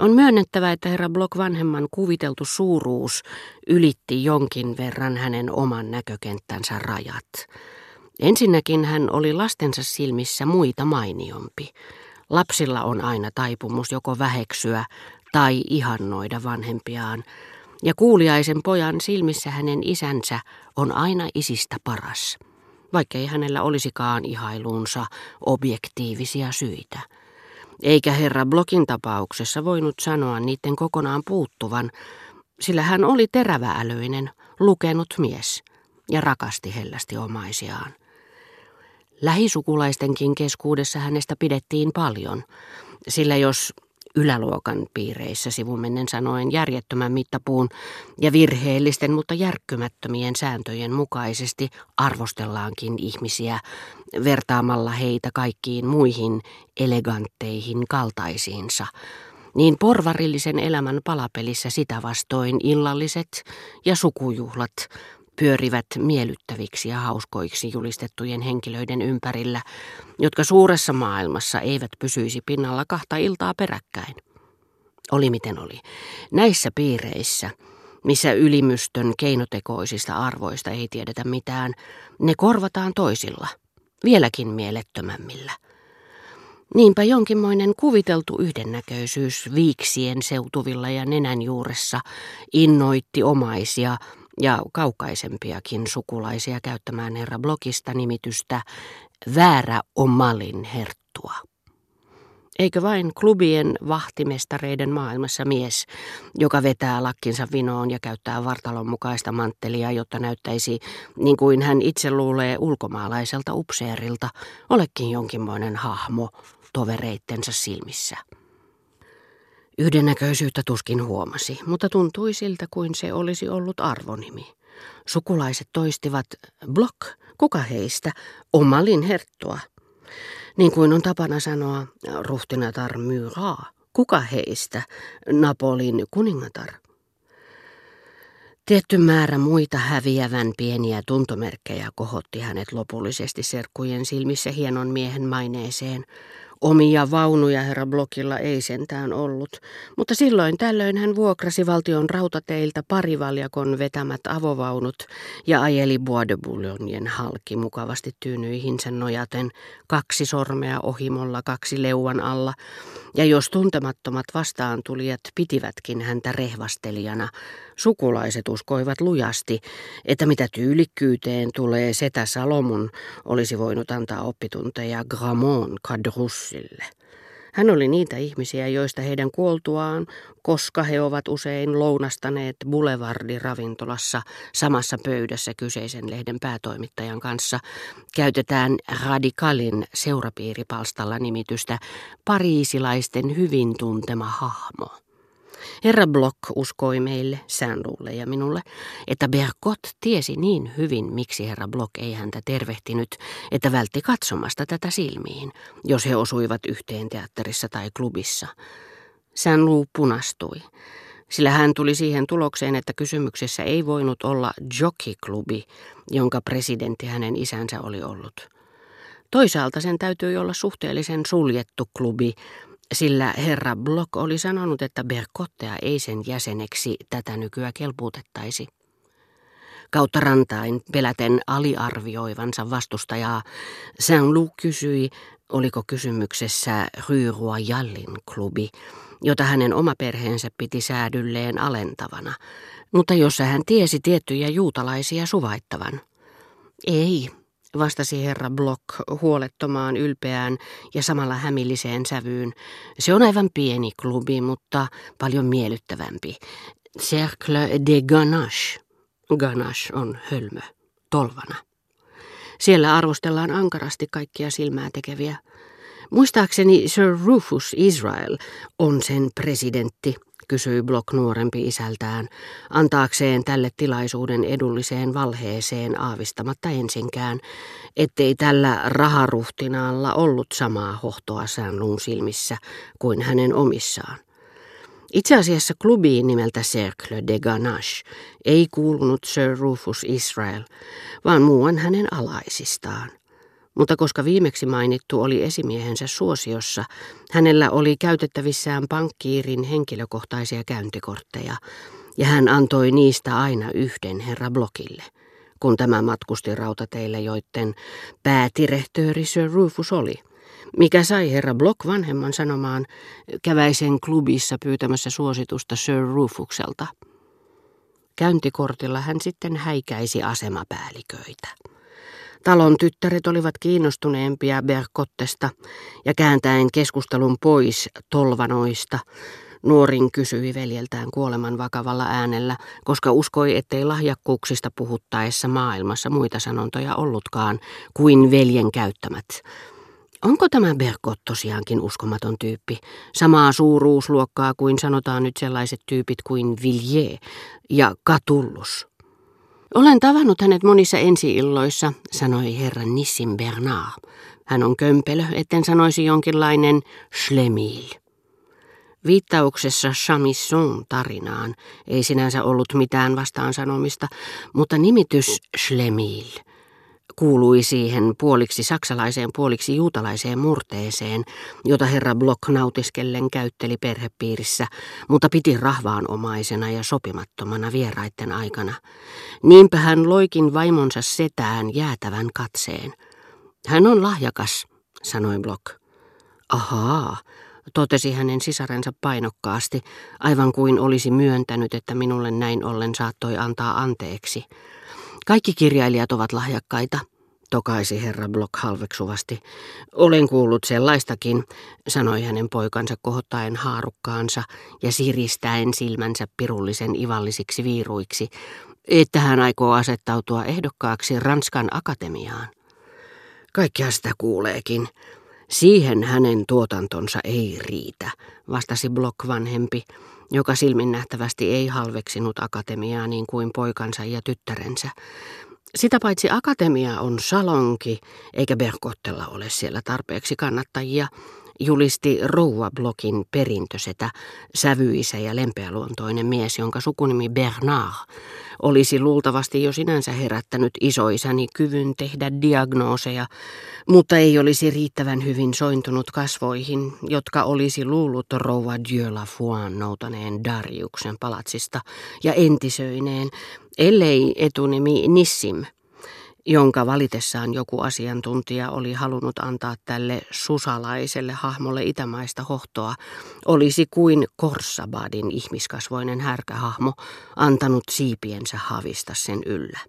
On myönnettävä, että herra Block vanhemman kuviteltu suuruus ylitti jonkin verran hänen oman näkökenttänsä rajat. Ensinnäkin hän oli lastensa silmissä muita mainiompi. Lapsilla on aina taipumus joko väheksyä tai ihannoida vanhempiaan, ja kuuliaisen pojan silmissä hänen isänsä on aina isistä paras, vaikkei hänellä olisikaan ihailuunsa objektiivisia syitä. Eikä herra Blokin tapauksessa voinut sanoa niiden kokonaan puuttuvan, sillä hän oli teräväälyinen, lukenut mies ja rakasti hellästi omaisiaan. Lähisukulaistenkin keskuudessa hänestä pidettiin paljon, sillä jos yläluokan piireissä sivumennen sanoen järjettömän mittapuun ja virheellisten, mutta järkkymättömien sääntöjen mukaisesti arvostellaankin ihmisiä vertaamalla heitä kaikkiin muihin elegantteihin kaltaisiinsa, niin porvarillisen elämän palapelissä sitä vastoin illalliset ja sukujuhlat pyörivät miellyttäviksi ja hauskoiksi julistettujen henkilöiden ympärillä, jotka suuressa maailmassa eivät pysyisi pinnalla kahta iltaa peräkkäin. Oli miten oli. Näissä piireissä, missä ylimystön keinotekoisista arvoista ei tiedetä mitään, ne korvataan toisilla, vieläkin mielettömämmillä. Niinpä jonkinmoinen kuviteltu yhdennäköisyys viiksien seutuvilla ja nenän juuressa innoitti omaisia – ja kaukaisempiakin sukulaisia käyttämään herra Blokista nimitystä väärä omalin herttua. Eikö vain klubien vahtimestareiden maailmassa mies, joka vetää lakkinsa vinoon ja käyttää vartalon mukaista manttelia, jotta näyttäisi, niin kuin hän itse luulee ulkomaalaiselta upseerilta, olekin jonkinmoinen hahmo tovereittensa silmissä. Yhdennäköisyyttä tuskin huomasi, mutta tuntui siltä kuin se olisi ollut arvonimi. Sukulaiset toistivat, Block, kuka heistä, omalin herttua. Niin kuin on tapana sanoa, ruhtinatar Myra, kuka heistä, Napolin kuningatar. Tietty määrä muita häviävän pieniä tuntomerkkejä kohotti hänet lopullisesti serkkujen silmissä hienon miehen maineeseen, Omia vaunuja herra Blokilla ei sentään ollut, mutta silloin tällöin hän vuokrasi valtion rautateiltä parivaljakon vetämät avovaunut ja ajeli Bois halki mukavasti tyynyihinsä nojaten, kaksi sormea ohimolla, kaksi leuan alla, ja jos tuntemattomat vastaantulijat pitivätkin häntä rehvastelijana, sukulaiset uskoivat lujasti, että mitä tyylikkyyteen tulee setä Salomon olisi voinut antaa oppitunteja Gramont Cadrussille. Hän oli niitä ihmisiä, joista heidän kuoltuaan, koska he ovat usein lounastaneet Boulevardin-ravintolassa samassa pöydässä kyseisen lehden päätoimittajan kanssa, käytetään radikalin seurapiiripalstalla nimitystä pariisilaisten hyvin tuntema hahmo. Herra Block uskoi meille, Säänluulle ja minulle, että Berkot tiesi niin hyvin, miksi herra Block ei häntä tervehtinyt, että vältti katsomasta tätä silmiin, jos he osuivat yhteen teatterissa tai klubissa. Säänluu punastui, sillä hän tuli siihen tulokseen, että kysymyksessä ei voinut olla jockey-klubi, jonka presidentti hänen isänsä oli ollut. Toisaalta sen täytyy olla suhteellisen suljettu klubi, sillä herra Block oli sanonut, että Berkottea ei sen jäseneksi tätä nykyä kelpuutettaisi. Kautta rantain peläten aliarvioivansa vastustajaa, Saint-Loup kysyi, oliko kysymyksessä Rue Jallin klubi, jota hänen oma perheensä piti säädylleen alentavana, mutta jossa hän tiesi tiettyjä juutalaisia suvaittavan. Ei, vastasi herra Block huolettomaan, ylpeään ja samalla hämilliseen sävyyn. Se on aivan pieni klubi, mutta paljon miellyttävämpi. Cercle de Ganache. Ganache on hölmö, tolvana. Siellä arvostellaan ankarasti kaikkia silmää tekeviä. Muistaakseni Sir Rufus Israel on sen presidentti – kysyi Block nuorempi isältään, antaakseen tälle tilaisuuden edulliseen valheeseen aavistamatta ensinkään, ettei tällä raharuhtinaalla ollut samaa hohtoa säänluun silmissä kuin hänen omissaan. Itse asiassa klubiin nimeltä Cercle de Ganache ei kuulunut Sir Rufus Israel, vaan muuan hänen alaisistaan. Mutta koska viimeksi mainittu oli esimiehensä suosiossa, hänellä oli käytettävissään pankkiirin henkilökohtaisia käyntikortteja, ja hän antoi niistä aina yhden herra Blokille, kun tämä matkusti rautateille, joiden päätirehtööri Sir Rufus oli – mikä sai herra Block vanhemman sanomaan käväisen klubissa pyytämässä suositusta Sir Rufukselta. Käyntikortilla hän sitten häikäisi asemapäälliköitä. Talon tyttäret olivat kiinnostuneempia Berkottesta ja kääntäen keskustelun pois tolvanoista, Nuorin kysyi veljeltään kuoleman vakavalla äänellä, koska uskoi, ettei lahjakkuuksista puhuttaessa maailmassa muita sanontoja ollutkaan kuin veljen käyttämät. Onko tämä Berkot tosiaankin uskomaton tyyppi? Samaa suuruusluokkaa kuin sanotaan nyt sellaiset tyypit kuin Villiers ja Katullus. Olen tavannut hänet monissa ensiilloissa, sanoi herra Nissim Bernard. Hän on kömpelö, etten sanoisi jonkinlainen schlemil. Viittauksessa Chamisson tarinaan ei sinänsä ollut mitään vastaan sanomista, mutta nimitys schlemil – kuului siihen puoliksi saksalaiseen puoliksi juutalaiseen murteeseen, jota herra Block nautiskellen käytteli perhepiirissä, mutta piti rahvaanomaisena ja sopimattomana vieraitten aikana. Niinpä hän loikin vaimonsa setään jäätävän katseen. Hän on lahjakas, sanoi Block. Ahaa, totesi hänen sisarensa painokkaasti, aivan kuin olisi myöntänyt, että minulle näin ollen saattoi antaa anteeksi. Kaikki kirjailijat ovat lahjakkaita, tokaisi herra Block halveksuvasti. Olen kuullut sellaistakin, sanoi hänen poikansa kohottaen haarukkaansa ja siristäen silmänsä pirullisen ivallisiksi viiruiksi, että hän aikoo asettautua ehdokkaaksi Ranskan akatemiaan. Kaikkea sitä kuuleekin. Siihen hänen tuotantonsa ei riitä, vastasi Block vanhempi, joka silmin nähtävästi ei halveksinut akatemiaa niin kuin poikansa ja tyttärensä. Sitä paitsi akatemia on salonki, eikä Berkottella ole siellä tarpeeksi kannattajia, julisti Rouva Blokin perintösetä, sävyisä ja lempeäluontoinen mies, jonka sukunimi Bernard olisi luultavasti jo sinänsä herättänyt isoisäni kyvyn tehdä diagnooseja, mutta ei olisi riittävän hyvin sointunut kasvoihin, jotka olisi luullut rouva Dieu la noutaneen Dariuksen palatsista ja entisöineen, ellei etunimi Nissim – jonka valitessaan joku asiantuntija oli halunnut antaa tälle susalaiselle hahmolle itämaista hohtoa, olisi kuin Korsabadin ihmiskasvoinen härkähahmo antanut siipiensä havista sen yllä.